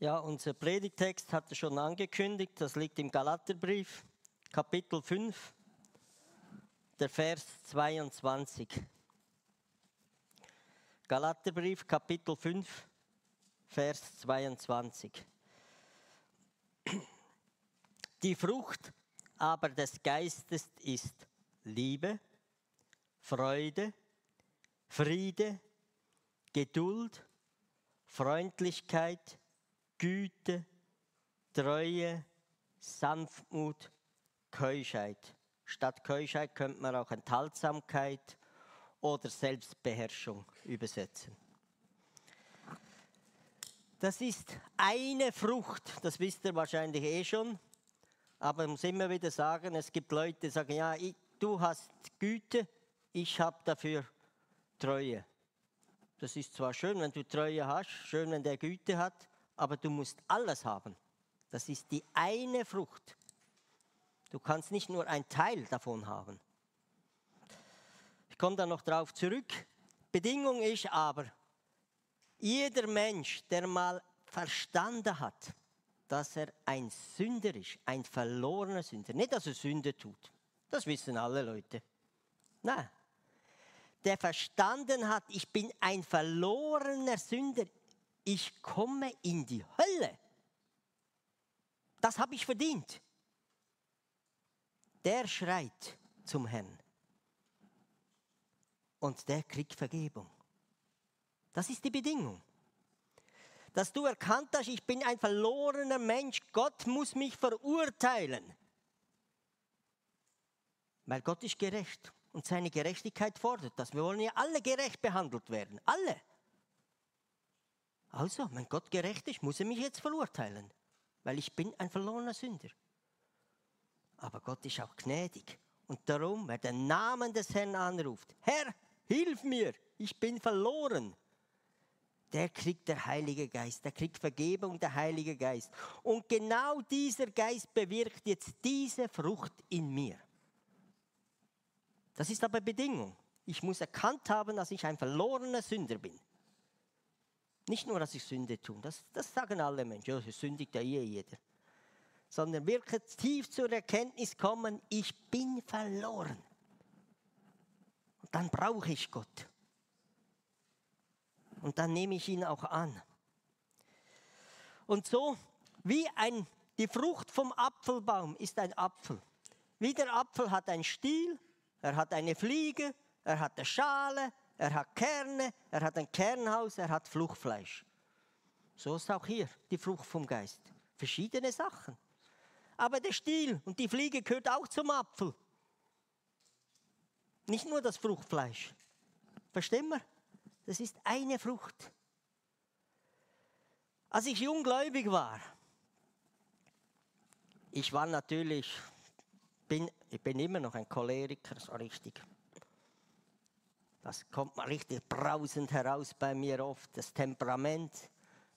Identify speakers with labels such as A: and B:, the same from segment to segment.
A: Ja, unser Predigtext hat er schon angekündigt, das liegt im Galaterbrief, Kapitel 5, der Vers 22. Galaterbrief, Kapitel 5, Vers 22. Die Frucht aber des Geistes ist Liebe, Freude, Friede, Geduld, Freundlichkeit, Güte, Treue, Sanftmut, Keuschheit. Statt Keuschheit könnte man auch Enthaltsamkeit oder Selbstbeherrschung übersetzen. Das ist eine Frucht, das wisst ihr wahrscheinlich eh schon, aber ich muss immer wieder sagen, es gibt Leute, die sagen, ja, ich, du hast Güte, ich habe dafür Treue. Das ist zwar schön, wenn du Treue hast, schön, wenn der Güte hat, aber du musst alles haben. Das ist die eine Frucht. Du kannst nicht nur einen Teil davon haben. Ich komme da noch darauf zurück. Bedingung ist aber, jeder Mensch, der mal verstanden hat, dass er ein Sünder ist, ein verlorener Sünder, nicht dass er Sünde tut, das wissen alle Leute. Nein, der verstanden hat, ich bin ein verlorener Sünder, ich komme in die Hölle. Das habe ich verdient. Der schreit zum Herrn. Und der kriegt Vergebung. Das ist die Bedingung. Dass du erkannt hast, ich bin ein verlorener Mensch, Gott muss mich verurteilen. Weil Gott ist gerecht und seine Gerechtigkeit fordert das. Wir wollen ja alle gerecht behandelt werden. Alle. Also, wenn Gott gerecht ist, muss er mich jetzt verurteilen, weil ich bin ein verlorener Sünder. Aber Gott ist auch gnädig. Und darum, wer den Namen des Herrn anruft, Herr, hilf mir, ich bin verloren, der kriegt der Heilige Geist, der kriegt Vergebung, der Heilige Geist. Und genau dieser Geist bewirkt jetzt diese Frucht in mir. Das ist aber Bedingung. Ich muss erkannt haben, dass ich ein verlorener Sünder bin. Nicht nur, dass ich Sünde tue, das, das sagen alle Menschen, ja, sündigt ja eh jeder. Sondern wirklich tief zur Erkenntnis kommen, ich bin verloren. Und dann brauche ich Gott. Und dann nehme ich ihn auch an. Und so, wie ein, die Frucht vom Apfelbaum ist ein Apfel. Wie der Apfel hat ein Stiel, er hat eine Fliege, er hat eine Schale, er hat Kerne, er hat ein Kernhaus, er hat Fruchtfleisch. So ist auch hier die Frucht vom Geist. Verschiedene Sachen. Aber der Stiel und die Fliege gehört auch zum Apfel. Nicht nur das Fruchtfleisch. Verstehen wir? Das ist eine Frucht. Als ich junggläubig war, ich war natürlich, bin, ich bin immer noch ein Choleriker, so richtig. Das kommt mal richtig brausend heraus bei mir oft. Das Temperament,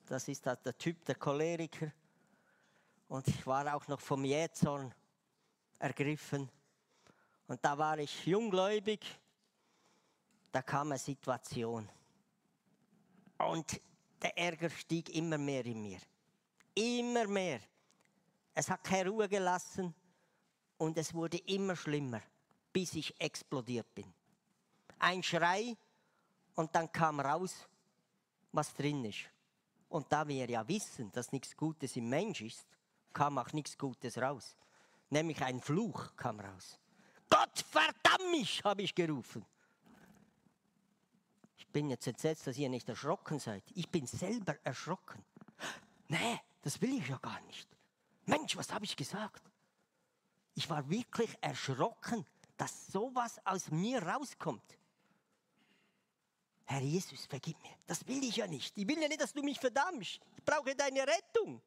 A: das ist halt der Typ der Choleriker. Und ich war auch noch vom Jähzorn ergriffen. Und da war ich junggläubig. Da kam eine Situation. Und der Ärger stieg immer mehr in mir. Immer mehr. Es hat keine Ruhe gelassen und es wurde immer schlimmer, bis ich explodiert bin ein Schrei und dann kam raus, was drin ist. Und da wir ja wissen, dass nichts Gutes im Mensch ist, kam auch nichts Gutes raus. Nämlich ein Fluch kam raus. Gott verdamm mich, habe ich gerufen. Ich bin jetzt entsetzt, dass ihr nicht erschrocken seid. Ich bin selber erschrocken. Nee, das will ich ja gar nicht. Mensch, was habe ich gesagt? Ich war wirklich erschrocken, dass sowas aus mir rauskommt. Herr Jesus, vergib mir. Das will ich ja nicht. Ich will ja nicht, dass du mich verdammst. Ich brauche deine Rettung.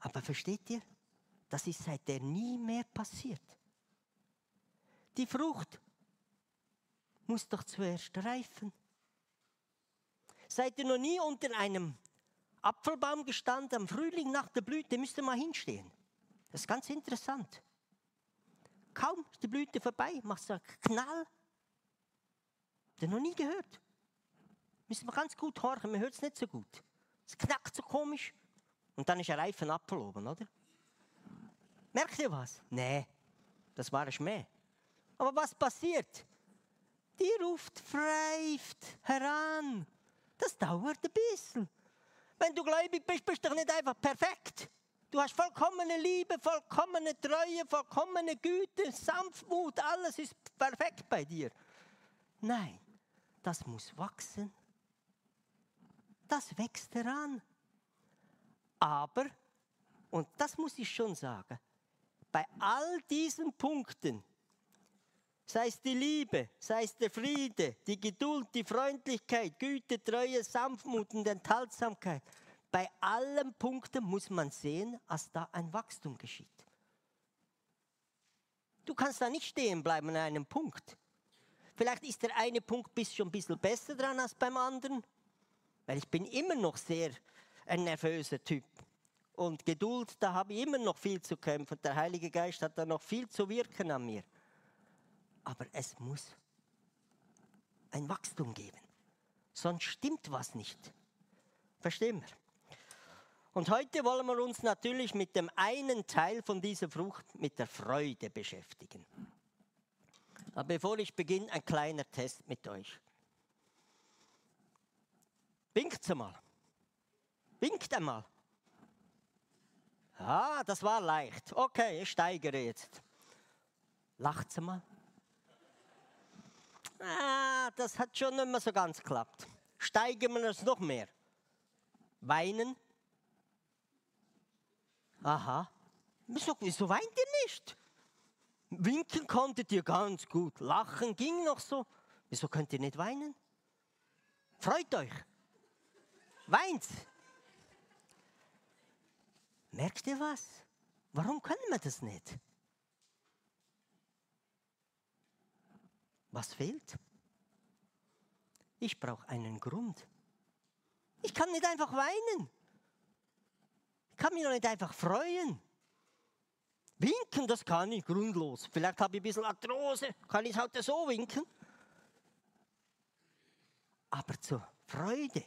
A: Aber versteht ihr? Das ist seitdem nie mehr passiert. Die Frucht muss doch zuerst reifen. Seid ihr noch nie unter einem Apfelbaum gestanden am Frühling nach der Blüte? Müsst ihr mal hinstehen. Das ist ganz interessant. Kaum ist die Blüte vorbei, macht so einen Knall. Den noch nie gehört. Müssen wir ganz gut horchen, man hört es nicht so gut. Es knackt so komisch. Und dann ist ein reifen Apfel oben, oder? Merkt ihr was? Nee, das war ein Schmäh. Aber was passiert? Die ruft, pfeift heran. Das dauert ein bisschen. Wenn du gläubig bist, bist du doch nicht einfach perfekt. Du hast vollkommene Liebe, vollkommene Treue, vollkommene Güte, Sanftmut, alles ist perfekt bei dir. Nein, das muss wachsen. Das wächst heran. Aber, und das muss ich schon sagen, bei all diesen Punkten, sei es die Liebe, sei es der Friede, die Geduld, die Freundlichkeit, Güte, Treue, Sanftmut und Enthaltsamkeit, bei allen Punkten muss man sehen, dass da ein Wachstum geschieht. Du kannst da nicht stehen bleiben an einem Punkt. Vielleicht ist der eine Punkt schon ein bisschen besser dran als beim anderen, weil ich bin immer noch sehr ein nervöser Typ. Und Geduld, da habe ich immer noch viel zu kämpfen. Der Heilige Geist hat da noch viel zu wirken an mir. Aber es muss ein Wachstum geben. Sonst stimmt was nicht. Verstehen wir? Und heute wollen wir uns natürlich mit dem einen Teil von dieser Frucht, mit der Freude beschäftigen. Aber bevor ich beginne, ein kleiner Test mit euch. Winkt mal. Winkt einmal. Ah, das war leicht. Okay, ich steigere jetzt. Lacht mal. Ah, das hat schon nicht mehr so ganz geklappt. Steigern wir es noch mehr. Weinen. Aha. Wieso, wieso weint ihr nicht? Winken konntet ihr ganz gut. Lachen ging noch so. Wieso könnt ihr nicht weinen? Freut euch. Weint. Merkt ihr was? Warum können wir das nicht? Was fehlt? Ich brauche einen Grund. Ich kann nicht einfach weinen. Kann mich doch nicht einfach freuen. Winken, das kann ich grundlos. Vielleicht habe ich ein bisschen Arthrose, kann ich halt so winken. Aber zur Freude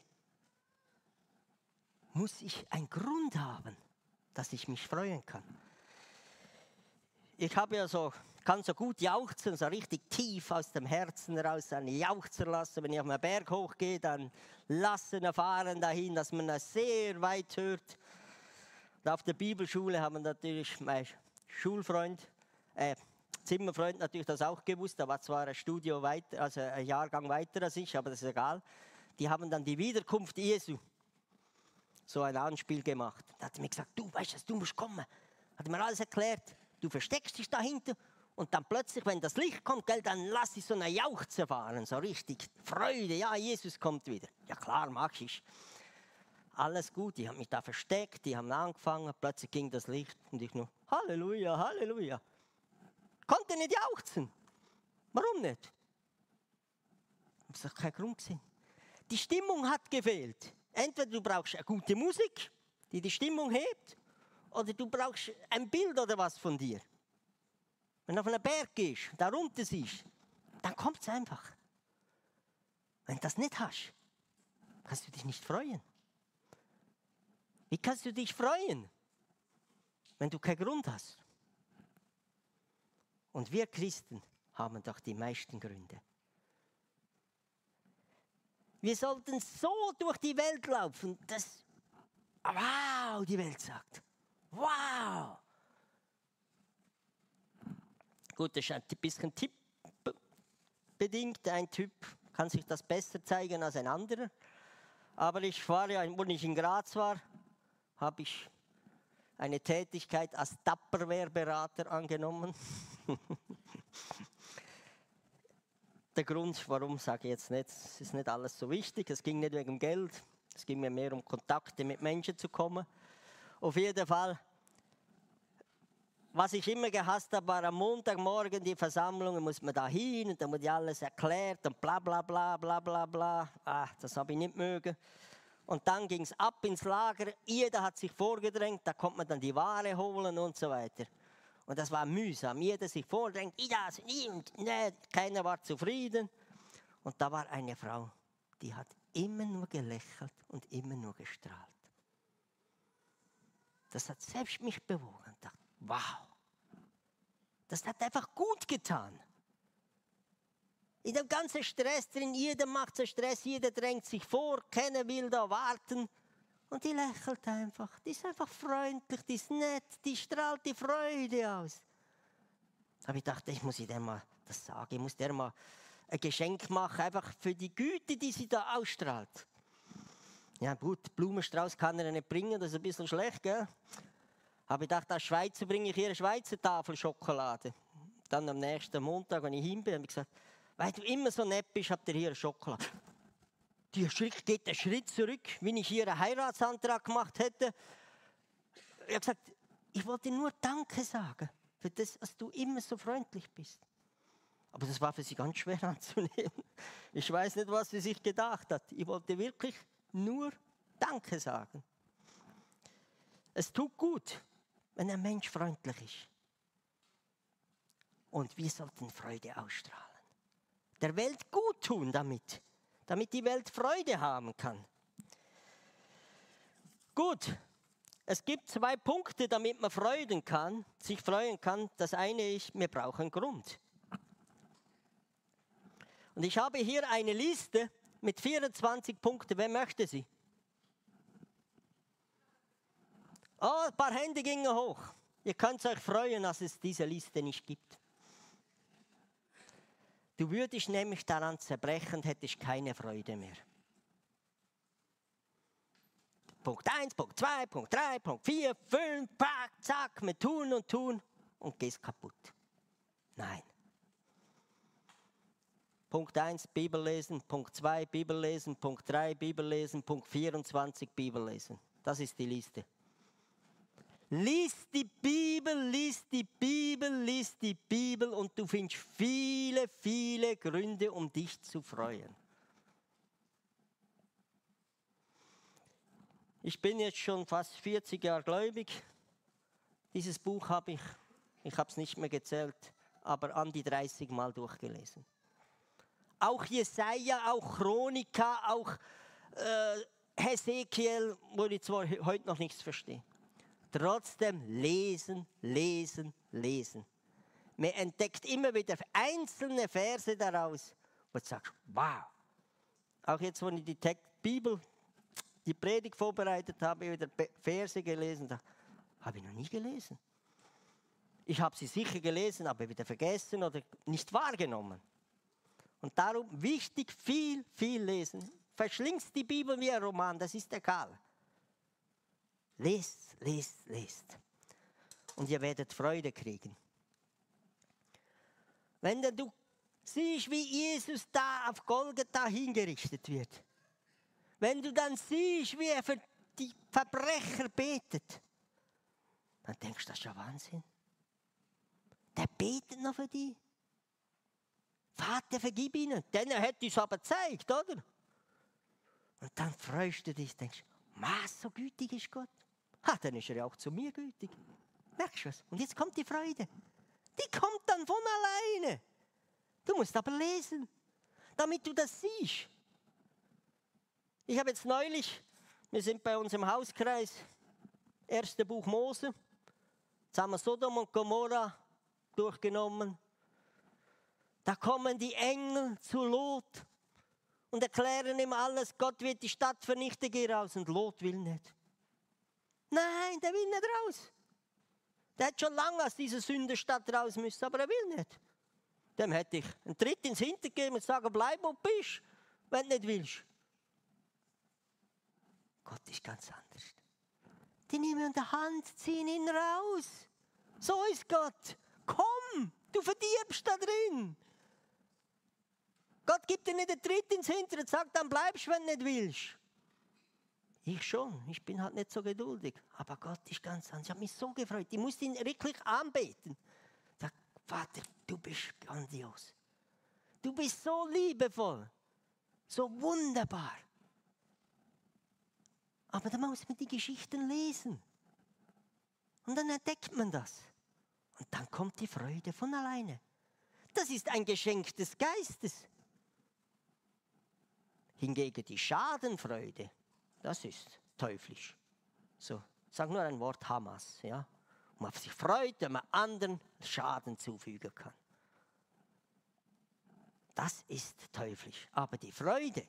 A: muss ich einen Grund haben dass ich mich freuen kann. Ich habe ja so, kann so gut jauchzen, so richtig tief aus dem Herzen raus einen Jauchzer lassen. Wenn ich auf einen Berg hochgehe, dann lassen erfahren dahin, dass man das sehr weit hört. Und auf der Bibelschule haben natürlich mein Schulfreund, äh, Zimmerfreund natürlich das auch gewusst. Da war zwar ein Studio weiter, also ein Jahrgang weiter als ich, aber das ist egal. Die haben dann die Wiederkunft Jesu so ein Anspiel gemacht. Da hat er mir gesagt, du weißt es, du musst kommen. Hat mir alles erklärt. Du versteckst dich dahinter und dann plötzlich, wenn das Licht kommt, gell, dann lass ich so eine Jauchze fahren, so richtig Freude. Ja, Jesus kommt wieder. Ja klar, mach ich. Alles gut, die haben mich da versteckt, die haben angefangen, plötzlich ging das Licht und ich nur, Halleluja, Halleluja. Konnte nicht jauchzen. Warum nicht? Das ist kein Grund gesehen. Die Stimmung hat gefehlt. Entweder du brauchst eine gute Musik, die die Stimmung hebt, oder du brauchst ein Bild oder was von dir. Wenn du auf einen Berg gehst, da runter siehst, dann kommt es einfach. Wenn du das nicht hast, kannst du dich nicht freuen. Wie kannst du dich freuen, wenn du keinen Grund hast? Und wir Christen haben doch die meisten Gründe. Wir sollten so durch die Welt laufen, dass, wow, die Welt sagt. Wow. Gut, das ist ein bisschen tippbedingt. Ein Typ kann sich das besser zeigen als ein anderer. Aber ich war ja, als ich in Graz war, habe ich eine Tätigkeit als Tupperware-Berater angenommen. der Grund, warum sage ich jetzt nicht, es ist nicht alles so wichtig, es ging nicht wegen Geld, es ging mir mehr um Kontakte mit Menschen zu kommen. Auf jeden Fall, was ich immer gehasst habe, war am Montagmorgen die Versammlung, muss man da hin und dann wird alles erklärt und bla bla bla bla bla bla. Ah, das habe ich nicht mögen. Und dann ging es ab ins Lager, jeder hat sich vorgedrängt, da konnte man dann die Ware holen und so weiter. Und das war mühsam. Jeder sich vordrängt, ich das, ich und nee, keiner war zufrieden. Und da war eine Frau, die hat immer nur gelächelt und immer nur gestrahlt. Das hat selbst mich bewogen und dachte, wow, das hat einfach gut getan. In dem ganzen Stress drin, jeder macht so Stress, jeder drängt sich vor, keiner will da warten. Und die lächelt einfach. Die ist einfach freundlich, die ist nett, die strahlt die Freude aus. Habe ich gedacht, ich muss ihr mal das sagen, ich muss der mal ein Geschenk machen, einfach für die Güte, die sie da ausstrahlt. Ja gut, Blumenstrauß kann er nicht bringen, das ist ein bisschen schlecht, gell? Habe ich gedacht, als Schweizer bringe ich ihr eine Schweizer Tafel Schokolade. Dann am nächsten Montag, wenn ich hin bin, habe ich gesagt, weil du immer so nett bist, habt ihr hier Schokolade die Schritt geht einen Schritt zurück, wie ich hier einen Heiratsantrag gemacht hätte. Ich habe gesagt, ich wollte nur Danke sagen für das, dass du immer so freundlich bist. Aber das war für sie ganz schwer anzunehmen. Ich weiß nicht, was sie sich gedacht hat. Ich wollte wirklich nur Danke sagen. Es tut gut, wenn ein Mensch freundlich ist. Und wir sollten Freude ausstrahlen. Der Welt gut tun damit damit die Welt Freude haben kann. Gut, es gibt zwei Punkte, damit man freuen kann, sich freuen kann. Das eine ist, wir brauchen Grund. Und ich habe hier eine Liste mit 24 Punkten. Wer möchte sie? Oh, ein paar Hände gingen hoch. Ihr könnt euch freuen, dass es diese Liste nicht gibt. Du würdest nämlich daran zerbrechen und hättest keine Freude mehr. Punkt 1, Punkt 2, Punkt 3, Punkt 4, 5, pack, zack, wir tun und tun und gehst kaputt. Nein. Punkt 1, Bibel lesen, Punkt 2, Bibel lesen, Punkt 3, Bibel lesen, Punkt 24, Bibel lesen. Das ist die Liste. Lies die Bibel, lies die Bibel, lies die Bibel und du findest viele, viele Gründe, um dich zu freuen. Ich bin jetzt schon fast 40 Jahre gläubig. Dieses Buch habe ich, ich habe es nicht mehr gezählt, aber an die 30 Mal durchgelesen. Auch Jesaja, auch Chronika, auch äh, Hesekiel, wo ich zwar heute noch nichts verstehe trotzdem lesen, lesen, lesen. Man entdeckt immer wieder einzelne Verse daraus, wo du sagst, wow. Auch jetzt, wo ich die Bibel, die Predigt vorbereitet habe, wieder Verse gelesen, habe ich noch nie gelesen. Ich habe sie sicher gelesen, aber wieder vergessen oder nicht wahrgenommen. Und darum wichtig, viel, viel lesen. Verschlingst die Bibel wie ein Roman, das ist egal. Lest, lest, lest. Und ihr werdet Freude kriegen. Wenn du siehst, wie Jesus da auf Golgatha hingerichtet wird, wenn du dann siehst, wie er für die Verbrecher betet, dann denkst du, das ist ja Wahnsinn. Der betet noch für die. Vater, vergib ihnen. Denen hätte ich es aber gezeigt, oder? Und dann freust du dich, denkst, was, so gütig ist Gott. Ha, dann ist er ja auch zu mir gütig. Merkst du was? Und jetzt kommt die Freude. Die kommt dann von alleine. Du musst aber lesen, damit du das siehst. Ich habe jetzt neulich, wir sind bei uns im Hauskreis, erste Buch Mose, zusammen Sodom und Gomorra durchgenommen. Da kommen die Engel zu Lot und erklären ihm alles, Gott wird die Stadt vernichten, geh raus. Und Lot will nicht. Nein, der will nicht raus. Der hat schon lange aus dieser Sündenstadt raus müssen, aber er will nicht. Dem hätte ich einen Tritt ins Hinter gegeben und sagen, bleib wo du bist, wenn du nicht willst. Gott ist ganz anders. Die nehmen an der Hand, ziehen ihn raus. So ist Gott. Komm, du verdirbst da drin. Gott gibt dir nicht einen Tritt ins Hinter und sagt, dann bleibst, du, wenn du nicht willst. Ich schon, ich bin halt nicht so geduldig. Aber Gott ist ganz anders. Ich habe mich so gefreut. Ich musste ihn wirklich anbeten. Ich sag, Vater, du bist grandios. Du bist so liebevoll. So wunderbar. Aber dann muss man die Geschichten lesen. Und dann entdeckt man das. Und dann kommt die Freude von alleine. Das ist ein Geschenk des Geistes. Hingegen die Schadenfreude, das ist teuflisch. So, sag nur ein Wort Hamas, ja. Und man sich freut, wenn man anderen Schaden zufügen kann. Das ist teuflisch. Aber die Freude,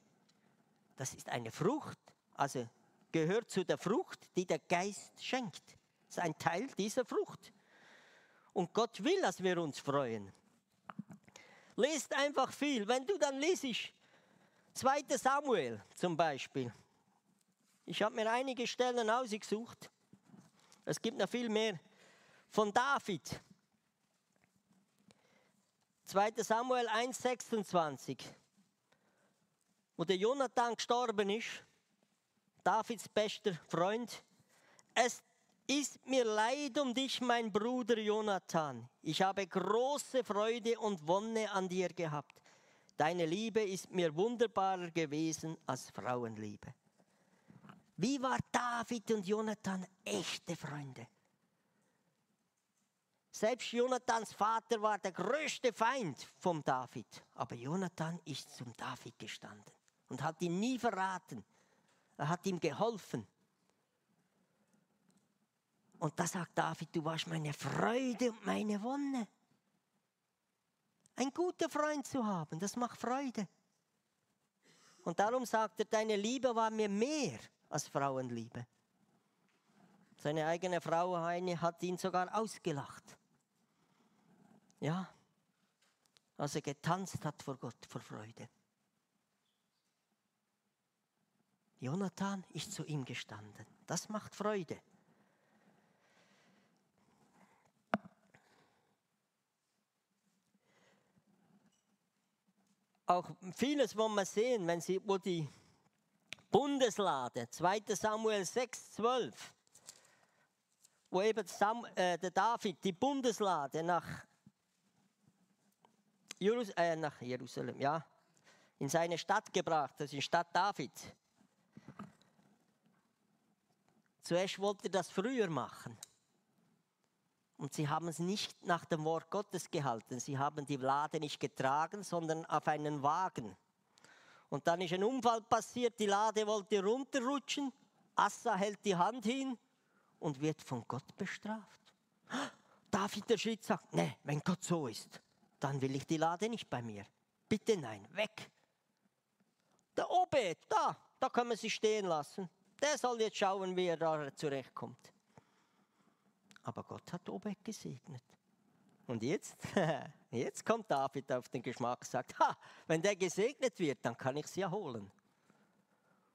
A: das ist eine Frucht, also gehört zu der Frucht, die der Geist schenkt. Das ist ein Teil dieser Frucht. Und Gott will, dass wir uns freuen. Lest einfach viel. Wenn du dann liest, 2. Samuel zum Beispiel. Ich habe mir einige Stellen ausgesucht. Es gibt noch viel mehr. Von David. 2. Samuel 1,26. Wo der Jonathan gestorben ist, Davids bester Freund. Es ist mir leid um dich, mein Bruder Jonathan. Ich habe große Freude und Wonne an dir gehabt. Deine Liebe ist mir wunderbarer gewesen als Frauenliebe. Wie war David und Jonathan echte Freunde? Selbst Jonathans Vater war der größte Feind vom David. Aber Jonathan ist zum David gestanden und hat ihn nie verraten. Er hat ihm geholfen. Und da sagt David, du warst meine Freude und meine Wonne. Ein guter Freund zu haben, das macht Freude. Und darum sagt er, deine Liebe war mir mehr als Frauenliebe. Seine eigene Frau Heine hat ihn sogar ausgelacht. Ja, als er getanzt hat vor Gott, vor Freude. Jonathan ist zu ihm gestanden. Das macht Freude. Auch vieles, was wir sehen, wenn sie, wo die Bundeslade, 2. Samuel 6, 12, wo eben Sam, äh, der David die Bundeslade nach, Jerus äh, nach Jerusalem, ja, in seine Stadt gebracht, das ist die Stadt David. Zuerst wollte er das früher machen. Und sie haben es nicht nach dem Wort Gottes gehalten. Sie haben die Lade nicht getragen, sondern auf einen Wagen. Und dann ist ein Unfall passiert, die Lade wollte runterrutschen. Assa hält die Hand hin und wird von Gott bestraft. David der Schritt sagt, nee, wenn Gott so ist, dann will ich die Lade nicht bei mir. Bitte nein, weg. Der Obed, da, da kann man sie stehen lassen. Der soll jetzt schauen, wie er da zurechtkommt. Aber Gott hat Obed gesegnet. Und jetzt, jetzt kommt David auf den Geschmack und sagt, ha, wenn der gesegnet wird, dann kann ich sie ja holen.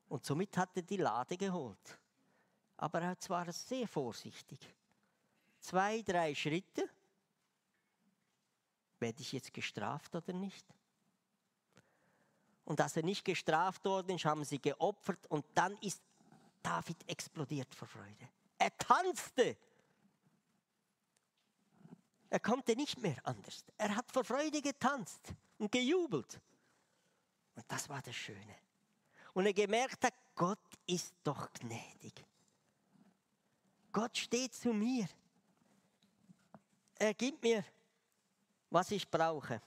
A: Und somit hat er die Lade geholt. Aber er war sehr vorsichtig. Zwei, drei Schritte. Werde ich jetzt gestraft oder nicht? Und als er nicht gestraft worden ist, haben sie geopfert und dann ist David explodiert vor Freude. Er tanzte. Er konnte nicht mehr anders. Er hat vor Freude getanzt und gejubelt. Und das war das Schöne. Und er gemerkt hat, Gott ist doch gnädig. Gott steht zu mir. Er gibt mir, was ich brauche.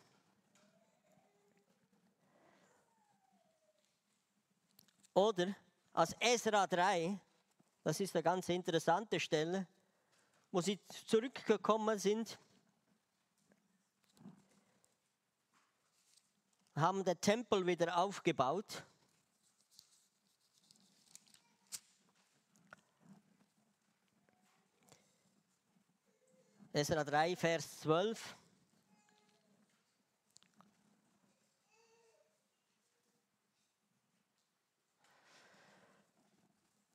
A: Oder als Esra 3, das ist eine ganz interessante Stelle, wo sie zurückgekommen sind, haben den Tempel wieder aufgebaut. Esra 3, Vers 12.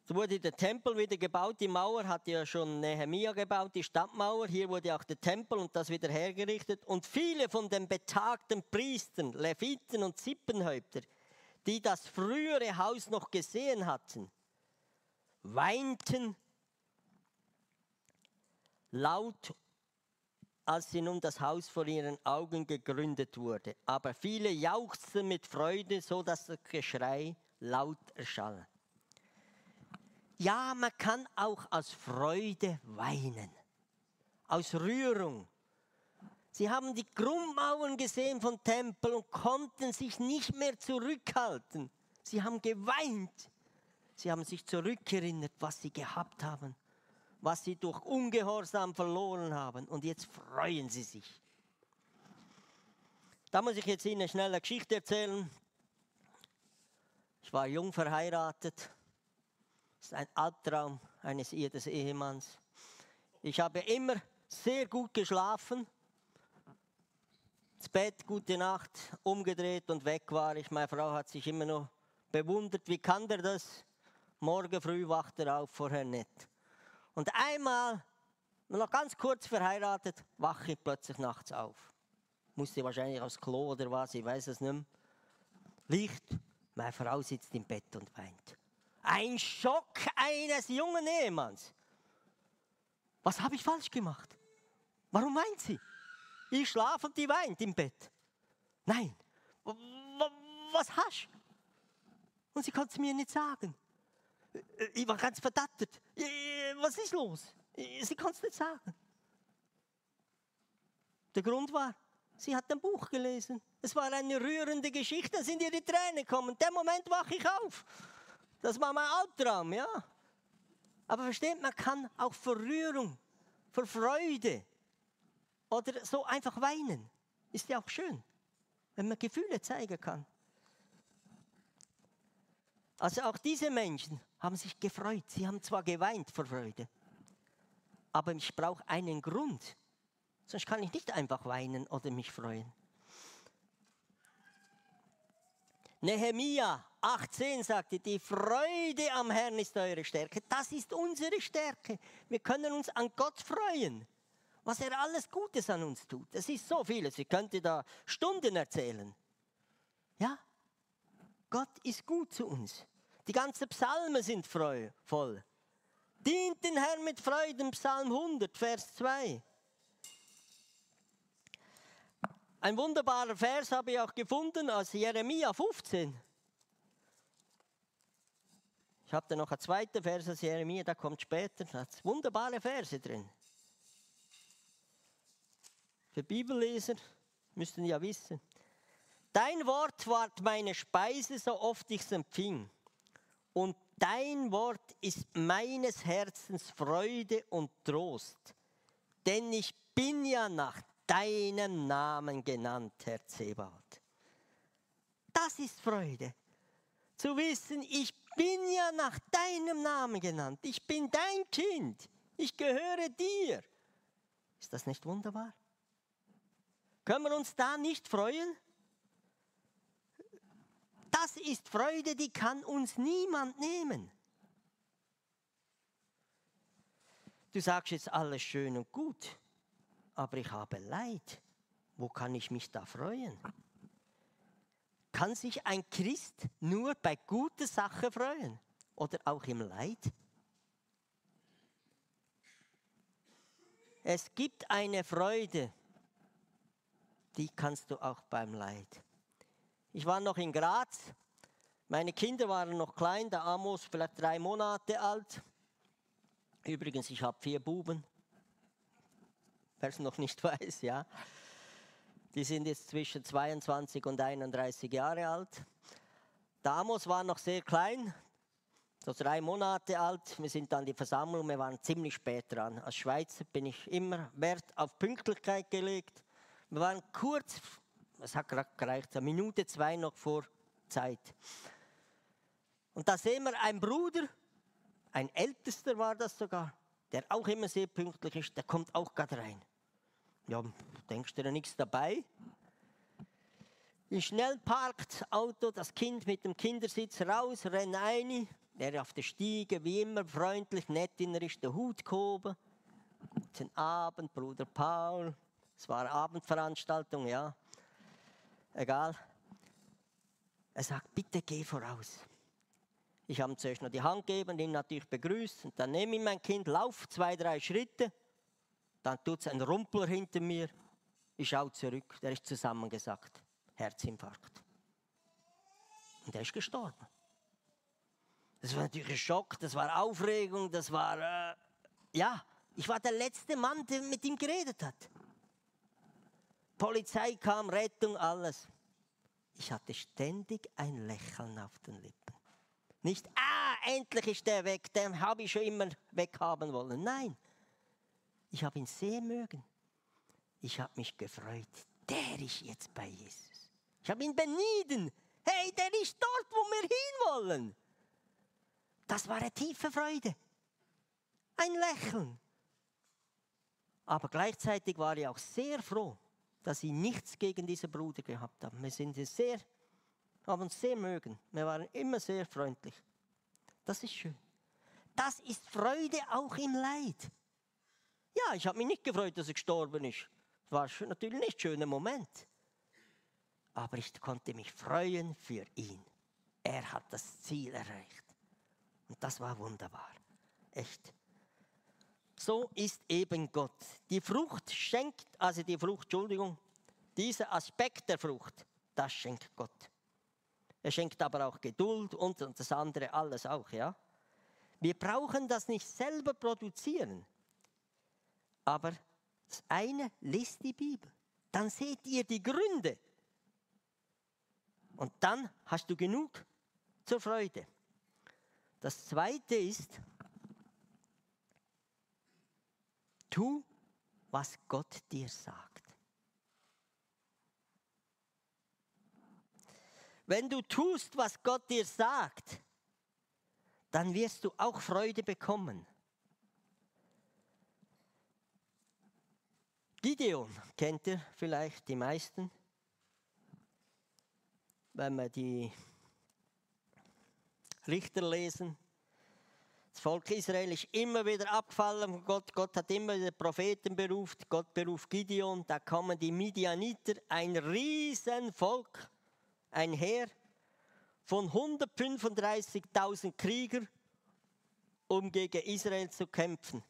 A: Es wurde der Tempel wieder gebaut. Die Mauer hat ja schon Nehemia gebaut, die Stadtmauer. Hier wurde auch der Tempel und das wieder hergerichtet. Und viele von den betagten Priestern, Leviten und Zippenhäupter, die das frühere Haus noch gesehen hatten, weinten laut, als sie nun das Haus vor ihren Augen gegründet wurde. Aber viele jauchzten mit Freude, so dass das Geschrei laut erschall. Ja, man kann auch aus Freude weinen, aus Rührung. Sie haben die Grundmauern gesehen vom Tempel und konnten sich nicht mehr zurückhalten. Sie haben geweint. Sie haben sich zurückerinnert, was sie gehabt haben, was sie durch Ungehorsam verloren haben. Und jetzt freuen sie sich. Da muss ich jetzt Ihnen eine Geschichte erzählen. Ich war jung verheiratet. Ist ein Albtraum eines jedes Ehemanns. Ich habe immer sehr gut geschlafen. Das Bett, gute Nacht, umgedreht und weg war ich. Meine Frau hat sich immer noch bewundert, wie kann der das? Morgen früh wacht er auf, vorher nicht. Und einmal, noch ganz kurz verheiratet, wache ich plötzlich nachts auf musste wahrscheinlich aufs Klo oder was, ich weiß es nicht mehr. Licht, meine Frau sitzt im Bett und weint. Ein Schock eines jungen Ehemanns. Was habe ich falsch gemacht? Warum weint sie? Ich schlafe und die weint im Bett. Nein. Was hast du? Und sie konnte es mir nicht sagen. Ich war ganz verdattert. Was ist los? Sie konnte es nicht sagen. Der Grund war, Sie hat ein Buch gelesen. Es war eine rührende Geschichte, da sind ihr die Tränen gekommen. In dem Moment wache ich auf. Das war mein Albtraum, ja. Aber versteht, man kann auch vor Rührung, vor Freude oder so einfach weinen. Ist ja auch schön, wenn man Gefühle zeigen kann. Also auch diese Menschen haben sich gefreut. Sie haben zwar geweint vor Freude, aber ich brauche einen Grund, Sonst kann ich nicht einfach weinen oder mich freuen. Nehemia 18 sagte, die Freude am Herrn ist eure Stärke. Das ist unsere Stärke. Wir können uns an Gott freuen, was er alles Gutes an uns tut. Das ist so vieles. Ich könnte da Stunden erzählen. Ja, Gott ist gut zu uns. Die ganzen Psalmen sind voll. Dient den Herrn mit Freuden, Psalm 100, Vers 2. Ein wunderbarer Vers habe ich auch gefunden aus Jeremia 15. Ich habe da noch einen zweiten Vers aus Jeremia, der kommt später. Da hat wunderbare Verse drin. Für Bibelleser müssten ja wissen. Dein Wort ward meine Speise, so oft ich es empfing. Und dein Wort ist meines Herzens Freude und Trost. Denn ich bin ja nach deinem Namen genannt, Herr Zebaut. Das ist Freude. Zu wissen, ich bin ja nach deinem Namen genannt. Ich bin dein Kind. Ich gehöre dir. Ist das nicht wunderbar? Können wir uns da nicht freuen? Das ist Freude, die kann uns niemand nehmen. Du sagst jetzt alles schön und gut aber ich habe Leid. Wo kann ich mich da freuen? Kann sich ein Christ nur bei guter Sache freuen oder auch im Leid? Es gibt eine Freude, die kannst du auch beim Leid. Ich war noch in Graz, meine Kinder waren noch klein, der Amos vielleicht drei Monate alt. Übrigens, ich habe vier Buben, wer es noch nicht weiß, ja. Die sind jetzt zwischen 22 und 31 Jahre alt. Damos war noch sehr klein, so drei Monate alt. Wir sind dann die Versammlung, wir waren ziemlich spät dran. Als Schweizer bin ich immer Wert auf Pünktlichkeit gelegt. Wir waren kurz, es hat gereicht, eine Minute, zwei noch vor Zeit. Und da sehen wir einen Bruder, ein Ältester war das sogar, der auch immer sehr pünktlich ist, der kommt auch gerade rein. Ja, denkst du da nichts dabei? Schnell parkt Auto, das Kind mit dem Kindersitz raus, rennt ein, der auf der Stiege, wie immer freundlich, nett in ist der Hut gehoben. Guten Abend, Bruder Paul. Es war eine Abendveranstaltung, ja. Egal. Er sagt, bitte geh voraus. Ich habe ihm zuerst noch die Hand gegeben, ihn natürlich begrüßt. Und dann nehme ich mein Kind, lauf zwei, drei Schritte. Dann tut es ein Rumpler hinter mir. Ich schaue zurück. Der ist zusammengesackt. Herzinfarkt. Und er ist gestorben. Das war natürlich ein Schock, das war Aufregung, das war, äh, ja, ich war der letzte Mann, der mit ihm geredet hat. Polizei kam, Rettung, alles. Ich hatte ständig ein Lächeln auf den Lippen. Nicht, ah, endlich ist der weg, den habe ich schon immer weghaben wollen. Nein, ich habe ihn sehr mögen. Ich habe mich gefreut, der ist jetzt bei Jesus. Ich habe ihn benieden. Hey, der ist dort, wo wir hinwollen. Das war eine tiefe Freude. Ein Lächeln. Aber gleichzeitig war ich auch sehr froh, dass ich nichts gegen diesen Bruder gehabt habe. Wir sind sehr, haben uns sehr mögen. Wir waren immer sehr freundlich. Das ist schön. Das ist Freude auch im Leid. Ja, ich habe mich nicht gefreut, dass er gestorben ist. Das war natürlich nicht ein schöner Moment. Aber ich konnte mich freuen für ihn. Er hat das Ziel erreicht. Und das war wunderbar. Echt. So ist eben Gott. Die Frucht schenkt, also die Frucht, Entschuldigung, dieser Aspekt der Frucht, das schenkt Gott. Er schenkt aber auch Geduld und, und das andere alles auch, ja. Wir brauchen das nicht selber produzieren. Aber das eine liest die Bibel. Dann seht ihr die Gründe. Und dann hast du genug zur Freude. Das zweite ist, tu, was Gott dir sagt. Wenn du tust, was Gott dir sagt, dann wirst du auch Freude bekommen. Gideon kennt ihr vielleicht die meisten, wenn wir die Richter lesen. Das Volk Israel ist immer wieder abgefallen von Gott. Gott hat immer wieder Propheten berufen. Gott beruft Gideon. Da kommen die Midianiter, ein Riesenvolk, ein Heer von 135.000 Kriegern, um gegen Israel zu kämpfen.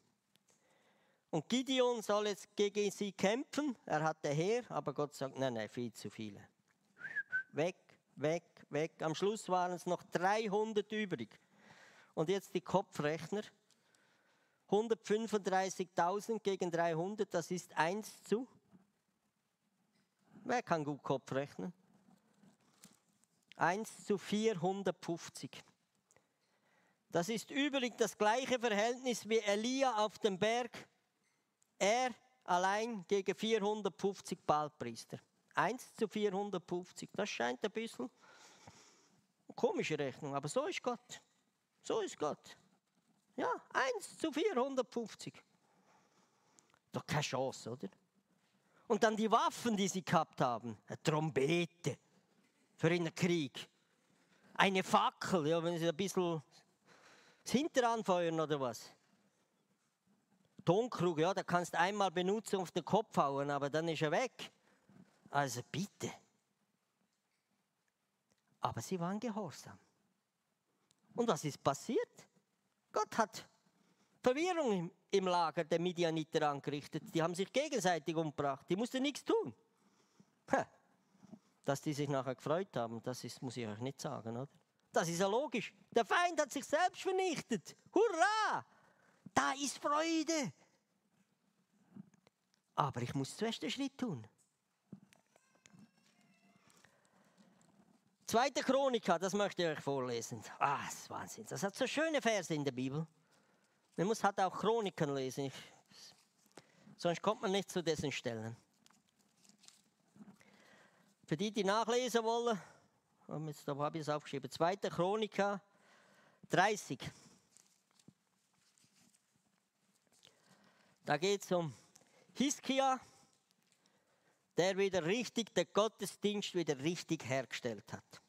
A: Und Gideon soll jetzt gegen sie kämpfen. Er hat der Heer, aber Gott sagt, nein, nein, viel zu viele. Weg, weg, weg. Am Schluss waren es noch 300 übrig. Und jetzt die Kopfrechner. 135.000 gegen 300, das ist 1 zu. Wer kann gut Kopf rechnen? 1 zu 450. Das ist übrigens das gleiche Verhältnis wie Elia auf dem Berg er allein gegen 450 Baalpriester. 1 zu 450. Das scheint ein bisschen komische Rechnung, aber so ist Gott. So ist Gott. Ja, 1 zu 450. Doch keine Chance, oder? Und dann die Waffen, die sie gehabt haben. Eine Trompete für einen Krieg. Eine Fackel, ja, wenn sie ein bisschen das Hinteran feuern oder was. Tonkrug, ja, da kannst du einmal benutzen auf den Kopf hauen, aber dann ist er weg. Also bitte. Aber sie waren gehorsam. Und was ist passiert? Gott hat Verwirrung im, Lager der Midianiter angerichtet. Die haben sich gegenseitig umgebracht. Die mussten nichts tun. Dass die sich nachher gefreut haben, das ist, muss ich euch nicht sagen, oder? Das ist ja logisch. Der Feind hat sich selbst vernichtet. Hurra! Da ist Freude. Aber ich muss zuerst den Schritt tun. Zweite Chronika, das möchte ich euch vorlesen. Ah, das ist Wahnsinn. Das hat so schöne Verse in der Bibel. Man muss halt auch Chroniken lesen. Ich, sonst kommt man nicht zu diesen Stellen. Für die, die nachlesen wollen, da habe ich es aufgeschrieben. Zweite Chronika 30. Da geht es um Hiskia, der wieder richtig, den Gottesdienst wieder richtig hergestellt hat.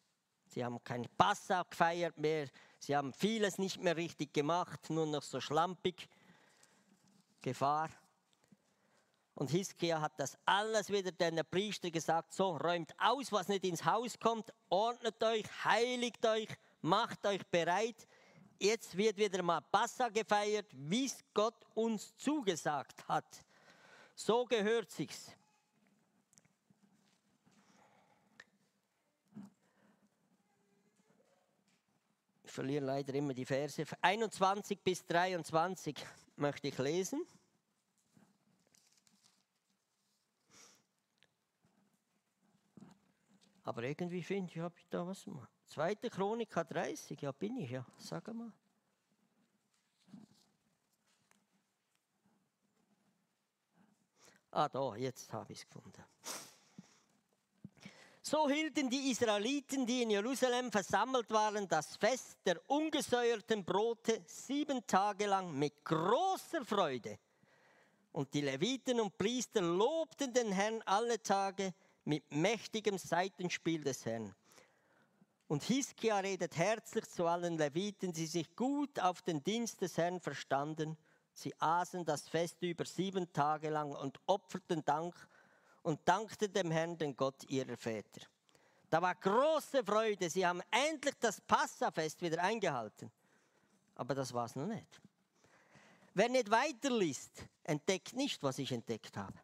A: Sie haben keinen Passa gefeiert mehr, sie haben vieles nicht mehr richtig gemacht, nur noch so schlampig. Gefahr. Und Hiskia hat das alles wieder den Priester gesagt, so räumt aus, was nicht ins Haus kommt, ordnet euch, heiligt euch, macht euch bereit, Jetzt wird wieder mal Passa gefeiert, wie es Gott uns zugesagt hat. So gehört sich's. Ich verliere leider immer die Verse. 21 bis 23 möchte ich lesen. Aber irgendwie finde ich, habe ich da was mal. Zweite Chronik 30, ja bin ich ja, sag mal. Ah, da, jetzt habe ich es gefunden. So hielten die Israeliten, die in Jerusalem versammelt waren, das Fest der ungesäuerten Brote sieben Tage lang mit großer Freude. Und die Leviten und Priester lobten den Herrn alle Tage mit mächtigem Seitenspiel des Herrn. Und Hiskia redet herzlich zu allen Leviten, die sich gut auf den Dienst des Herrn verstanden. Sie aßen das Fest über sieben Tage lang und opferten Dank und dankten dem Herrn, den Gott ihrer Väter. Da war große Freude. Sie haben endlich das Passafest wieder eingehalten. Aber das war es noch nicht. Wer nicht weiterliest, entdeckt nicht, was ich entdeckt habe.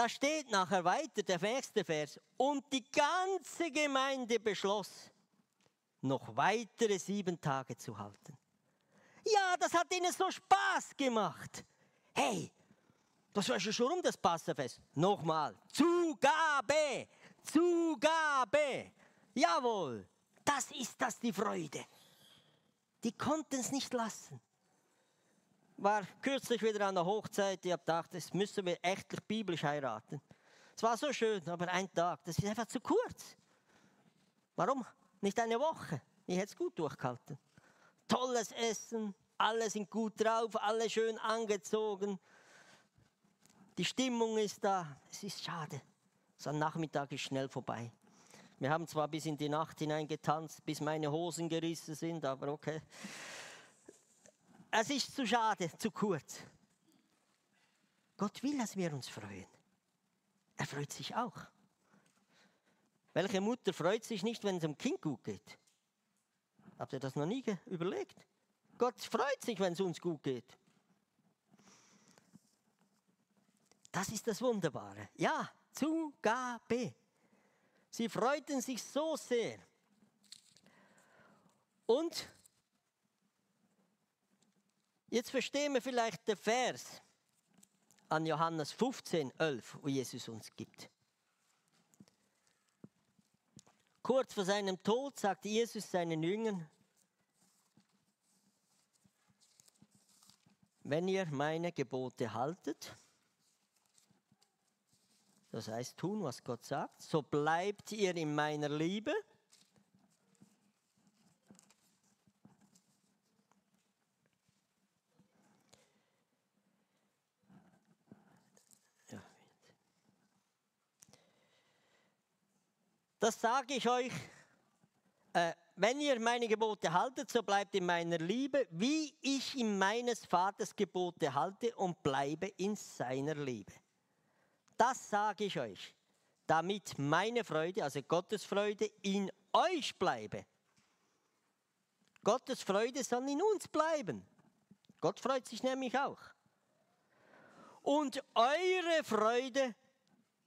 A: Da steht nachher weiter der nächste Vers. Und die ganze Gemeinde beschloss, noch weitere sieben Tage zu halten. Ja, das hat ihnen so Spaß gemacht. Hey, das war schon um das Passafest. Nochmal, Zugabe, Zugabe. Jawohl, das ist das die Freude. Die konnten es nicht lassen. War kürzlich wieder an der Hochzeit, ich habe gedacht, das müssen wir echt biblisch heiraten. Es war so schön, aber ein Tag, das ist einfach zu kurz. Warum? Nicht eine Woche. Ich hätte es gut durchgehalten. Tolles Essen, alle sind gut drauf, alle schön angezogen. Die Stimmung ist da. Es ist schade. So ein Nachmittag ist schnell vorbei. Wir haben zwar bis in die Nacht hinein getanzt, bis meine Hosen gerissen sind, aber okay. Es ist zu schade, zu kurz. Gott will, dass wir uns freuen. Er freut sich auch. Welche Mutter freut sich nicht, wenn es dem Kind gut geht? Habt ihr das noch nie überlegt? Gott freut sich, wenn es uns gut geht. Das ist das Wunderbare. Ja, Zugabe. Sie freuten sich so sehr. Und jetzt verstehen wir vielleicht den Vers an Johannes 15, 11, wo Jesus uns gibt. Kurz vor seinem Tod sagt Jesus seinen Jüngern, wenn ihr meine Gebote haltet, das heißt tun, was Gott sagt, so bleibt ihr in meiner Liebe. Das sage ich euch, äh, wenn ihr meine Gebote haltet, so bleibt in meiner Liebe, wie ich in meines Vaters Gebote halte und bleibe in seiner Liebe. Das sage ich euch, damit meine Freude, also Gottes Freude, in euch bleibe. Gottes Freude soll in uns bleiben. Gott freut sich nämlich auch. Und eure Freude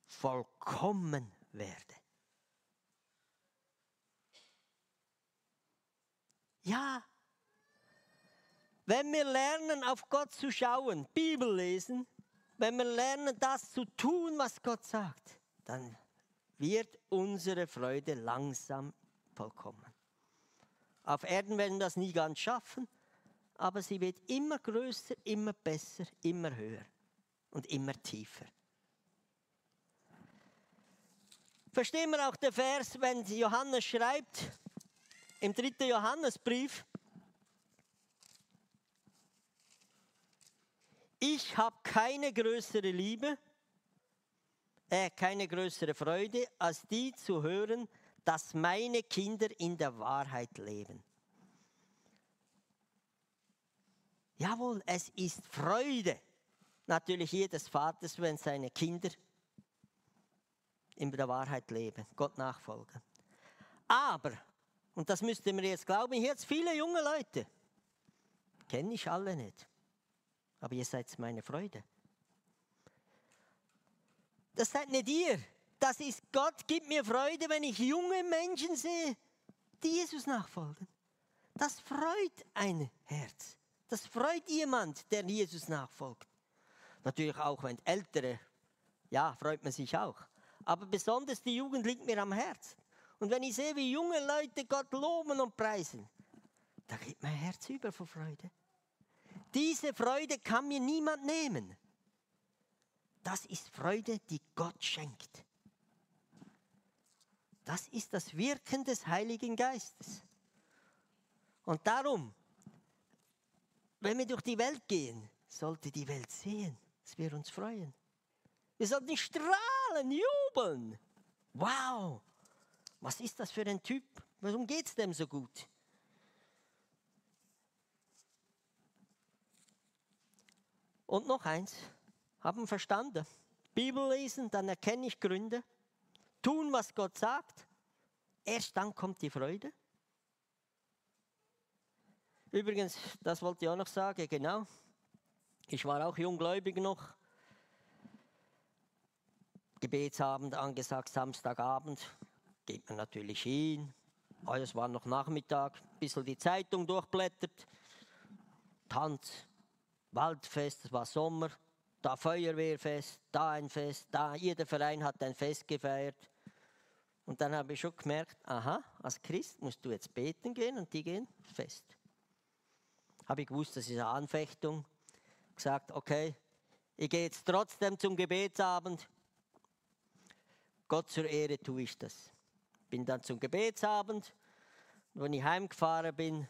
A: vollkommen werde. Ja, wenn wir lernen, auf Gott zu schauen, Bibel lesen, wenn wir lernen, das zu tun, was Gott sagt, dann wird unsere Freude langsam vollkommen. Auf Erden werden wir das nie ganz schaffen, aber sie wird immer größer, immer besser, immer höher und immer tiefer. Verstehen wir auch den Vers, wenn Johannes schreibt, im dritten Johannesbrief, Ich habe keine größere Liebe, äh, keine größere Freude, als die zu hören, dass meine Kinder in der Wahrheit leben. Jawohl, es ist Freude natürlich jedes Vaters, wenn seine Kinder in der Wahrheit leben, Gott nachfolgen. Aber, und das müsst ihr mir jetzt glauben, jetzt viele junge Leute, kenne ich alle nicht aber ihr seid meine Freude. Das seid nicht ihr. Das ist Gott gibt mir Freude, wenn ich junge Menschen sehe, die Jesus nachfolgen. Das freut ein Herz. Das freut jemand, der Jesus nachfolgt. Natürlich auch, wenn ältere, ja, freut man sich auch. aber besonders die Jugend liegt mir am Herzen. Und wenn ich sehe, wie junge Leute Gott loben und preisen, da geht mein Herz über vor Freude. Diese Freude kann mir niemand nehmen. Das ist Freude, die Gott schenkt. Das ist das Wirken des Heiligen Geistes. Und darum, wenn wir durch die Welt gehen, sollte die Welt sehen, dass wir uns freuen. Wir sollten strahlen, jubeln. Wow, was ist das für ein Typ? Warum geht es dem so gut? Und noch eins, haben verstanden. Bibel lesen, dann erkenne ich Gründe. Tun, was Gott sagt. Erst dann kommt die Freude. Übrigens, das wollte ich auch noch sagen, genau. Ich war auch junggläubig noch. Gebetsabend angesagt, Samstagabend. Geht man natürlich hin. Alles war noch Nachmittag. Ein bisschen die Zeitung durchblättert. Tanz, Waldfest, es war Sommer. Da Feuerwehrfest, da ein Fest, da jeder Verein hat ein Fest gefeiert. Und dann habe ich schon gemerkt, aha, als Christ musst du jetzt beten gehen und die gehen fest habe ich gewusst, das ist eine Anfechtung. Gesagt, okay, ich gehe jetzt trotzdem zum Gebetsabend. Gott zur Ehre tue ich das. Bin dann zum Gebetsabend. Und wenn ich heimgefahren bin,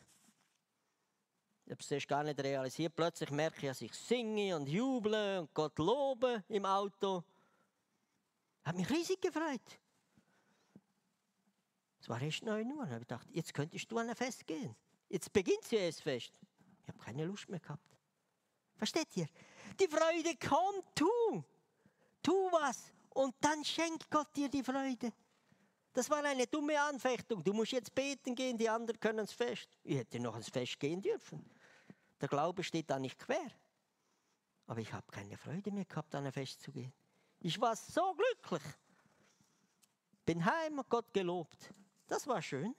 A: ich habe es erst gar nicht realisiert, plötzlich merke ich, dass ich singe und juble und Gott lobe im Auto. Hat mich riesig gefreut. Es war erst 9 Uhr. Ich gedacht, jetzt könntest du an ein Fest gehen. Jetzt beginnt ja das Fest. Ich habe keine Lust mehr gehabt. Versteht ihr? Die Freude kommt, tu. Tu was. Und dann schenkt Gott dir die Freude. Das war eine dumme Anfechtung. Du musst jetzt beten gehen, die anderen können ins Fest. Ich hätte noch ins Fest gehen dürfen. Der Glaube steht da nicht quer. Aber ich habe keine Freude mehr gehabt, an ein Fest zu gehen. Ich war so glücklich. Bin heim, Gott gelobt. Das war schön.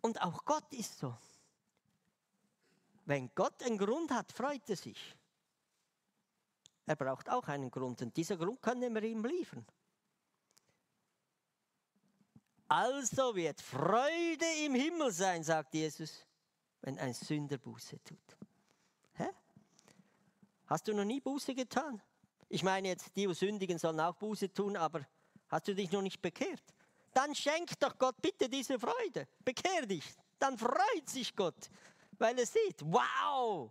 A: Und auch Gott ist so. Wenn Gott einen Grund hat, freut er sich. Er braucht auch einen Grund und dieser Grund können wir ihm liefern. Also wird Freude im Himmel sein, sagt Jesus, wenn ein Sünder Buße tut. Hä? Hast du noch nie Buße getan? Ich meine jetzt, die, die sündigen, sollen auch Buße tun, aber hast du dich noch nicht bekehrt? dann schenk doch Gott bitte diese Freude. Bekehr dich. Dann freut sich Gott, weil er sieht, wow,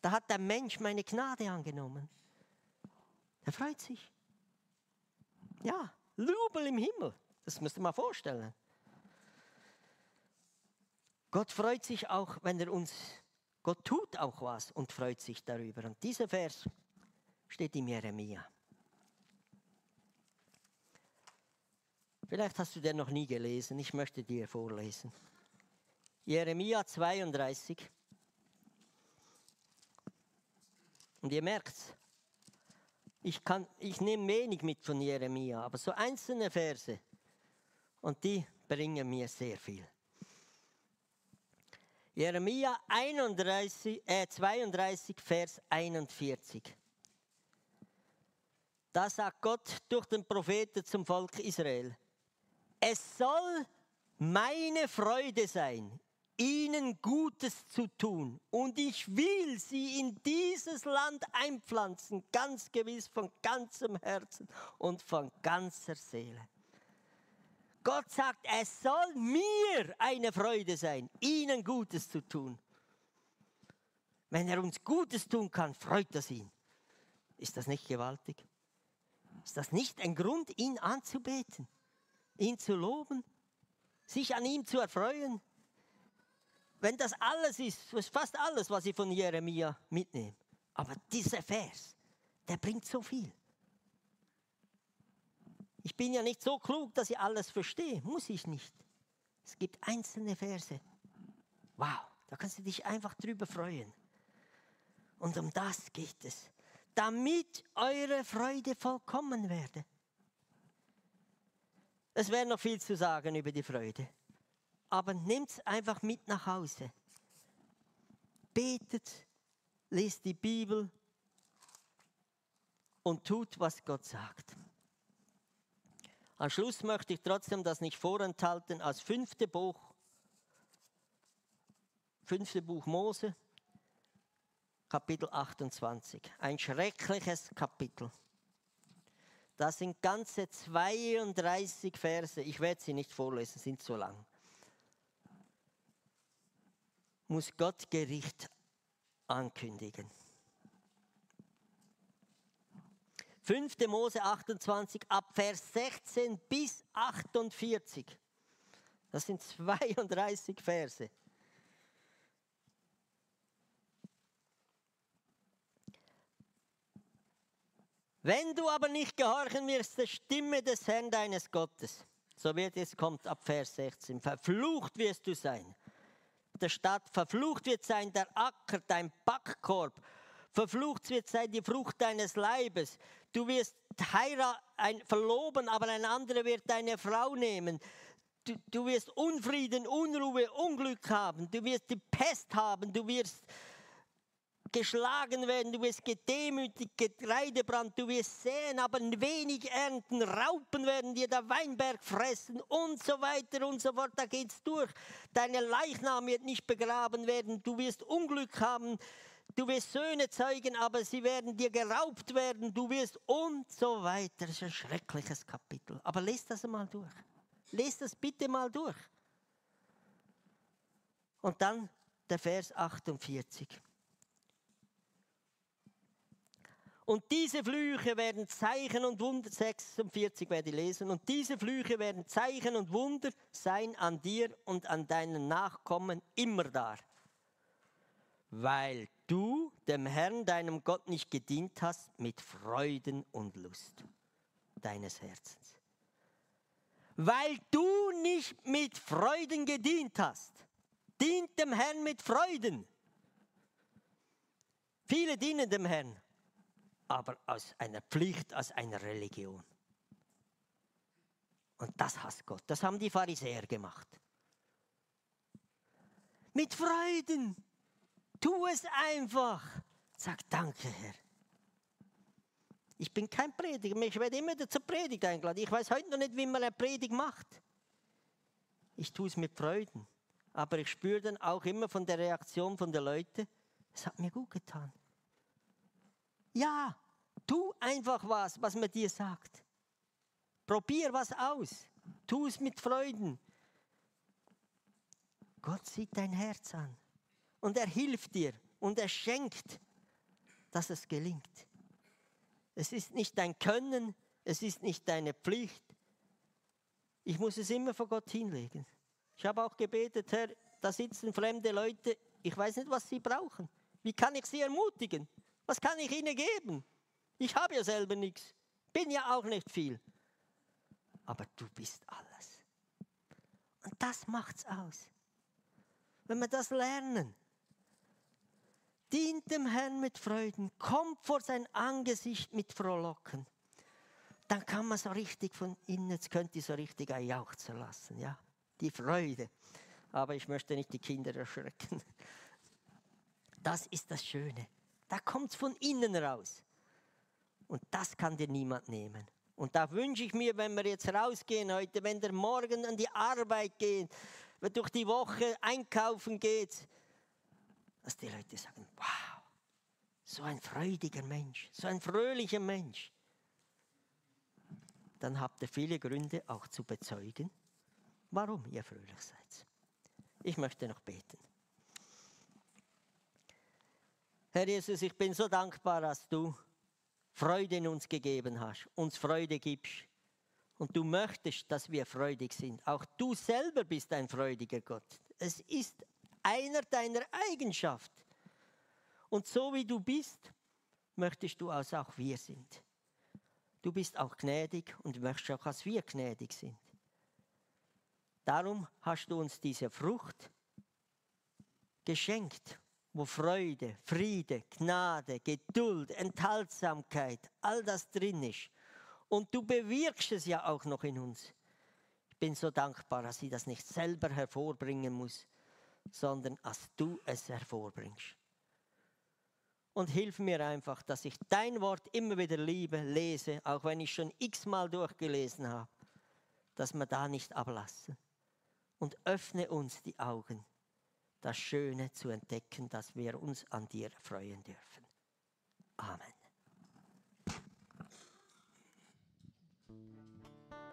A: da hat der Mensch meine Gnade angenommen. Er freut sich. Ja, Jubel im Himmel. Das müsst ihr mal vorstellen. Gott freut sich auch, wenn er uns, Gott tut auch was und freut sich darüber. Und dieser Vers steht in Jeremia. Vielleicht hast du den noch nie gelesen. Ich möchte dir vorlesen. Jeremia 32. Und ihr merkt, ich, ich nehme wenig mit von Jeremia, aber so einzelne Verse. Und die bringen mir sehr viel. Jeremia 31, äh 32, Vers 41. Da sagt Gott durch den Propheten zum Volk Israel, es soll meine Freude sein, ihnen Gutes zu tun. Und ich will sie in dieses Land einpflanzen, ganz gewiss von ganzem Herzen und von ganzer Seele. Gott sagt, es soll mir eine Freude sein, ihnen Gutes zu tun. Wenn er uns Gutes tun kann, freut das ihn. Ist das nicht gewaltig? Ist das nicht ein Grund, ihn anzubeten? ihn zu loben, sich an ihm zu erfreuen. Wenn das alles ist, ist fast alles, was ich von Jeremia mitnehme. Aber dieser Vers, der bringt so viel. Ich bin ja nicht so klug, dass ich alles verstehe. Muss ich nicht. Es gibt einzelne Verse. Wow, da kannst du dich einfach drüber freuen. Und um das geht es. Damit eure Freude vollkommen werde. Es wäre noch viel zu sagen über die Freude. Aber nehmt es einfach mit nach Hause. Betet, lest die Bibel und tut, was Gott sagt. Am Schluss möchte ich trotzdem das nicht vorenthalten als fünfte Buch, fünfte Buch Mose, Kapitel 28. Ein schreckliches Kapitel. Das sind ganze 32 Verse. Ich werde sie nicht vorlesen, sind so lang. Muss Gott Gericht ankündigen. 5. Mose 28 ab Vers 16 bis 48. Das sind 32 Verse. Wenn du aber nicht gehorchen wirst der Stimme des Herrn deines Gottes, so wird es kommt ab Vers 16, verflucht wirst du sein. Der Stadt verflucht wird sein der Acker, dein Backkorb, verflucht wird sein die Frucht deines Leibes. Du wirst heiraten, verloben, aber ein anderer wird deine Frau nehmen. Du, du wirst Unfrieden, Unruhe, Unglück haben. Du wirst die Pest haben. Du wirst geschlagen werden, du wirst gedemütigt, Getreidebrand, du wirst säen, aber wenig ernten, Raupen werden dir der Weinberg fressen und so weiter und so fort, da geht's durch. Deine Leichnam wird nicht begraben werden, du wirst Unglück haben, du wirst Söhne zeugen, aber sie werden dir geraubt werden, du wirst und so weiter. Das ist ein schreckliches Kapitel, aber lest das mal durch. Lest das bitte mal durch. Und dann der Vers 48. Und diese Flüche werden Zeichen und Wunder, 46 werde ich lesen, und diese Flüche werden Zeichen und Wunder sein an dir und an deinen Nachkommen immer da. Weil du dem Herrn, deinem Gott, nicht gedient hast mit Freuden und Lust deines Herzens. Weil du nicht mit Freuden gedient hast. Dient dem Herrn mit Freuden. Viele dienen dem Herrn, aber aus einer Pflicht, aus einer Religion. Und das hasst Gott. Das haben die Pharisäer gemacht. Mit Freuden. Tu es einfach. Sag danke, Herr. Ich bin kein Prediger. Ich werde immer zur Predigt eingeladen. Ich weiß heute noch nicht, wie man eine Predigt macht. Ich tue es mit Freuden. Aber ich spüre dann auch immer von der Reaktion von den Leuten, es hat mir gut getan. Ja, tu einfach was, was man dir sagt. Probier was aus. Tu es mit Freuden. Gott sieht dein Herz an und er hilft dir und er schenkt, dass es gelingt. Es ist nicht dein Können, es ist nicht deine Pflicht. Ich muss es immer vor Gott hinlegen. Ich habe auch gebetet, Herr, da sitzen fremde Leute, ich weiß nicht, was sie brauchen. Wie kann ich sie ermutigen? Was kann ich ihnen geben? Ich habe ja selber nichts, bin ja auch nicht viel. Aber du bist alles. Und das macht's aus. Wenn wir das lernen, dient dem Herrn mit Freuden, kommt vor sein Angesicht mit Frohlocken, dann kann man so richtig von innen, jetzt könnt ihr so richtig ein Jauchzer lassen, ja, die Freude. Aber ich möchte nicht die Kinder erschrecken. Das ist das Schöne. Da kommt es von innen raus. Und das kann dir niemand nehmen. Und da wünsche ich mir, wenn wir jetzt rausgehen heute, wenn der morgen an die Arbeit geht, wenn durch die Woche einkaufen geht, dass die Leute sagen, wow, so ein freudiger Mensch, so ein fröhlicher Mensch. Dann habt ihr viele Gründe auch zu bezeugen, warum ihr fröhlich seid. Ich möchte noch beten. Herr Jesus, ich bin so dankbar, dass du Freude in uns gegeben hast, uns Freude gibst. Und du möchtest, dass wir freudig sind. Auch du selber bist ein freudiger Gott. Es ist einer deiner Eigenschaften. Und so wie du bist, möchtest du, als auch wir sind. Du bist auch gnädig und möchtest auch, dass wir gnädig sind. Darum hast du uns diese Frucht geschenkt wo Freude, Friede, Gnade, Geduld, Enthaltsamkeit, all das drin ist. Und du bewirkst es ja auch noch in uns. Ich bin so dankbar, dass ich das nicht selber hervorbringen muss, sondern dass du es hervorbringst. Und hilf mir einfach, dass ich dein Wort immer wieder liebe, lese, auch wenn ich schon x-mal durchgelesen habe, dass wir da nicht ablassen. Und öffne uns die Augen, das Schöne zu entdecken, dass wir uns an dir freuen dürfen. Amen.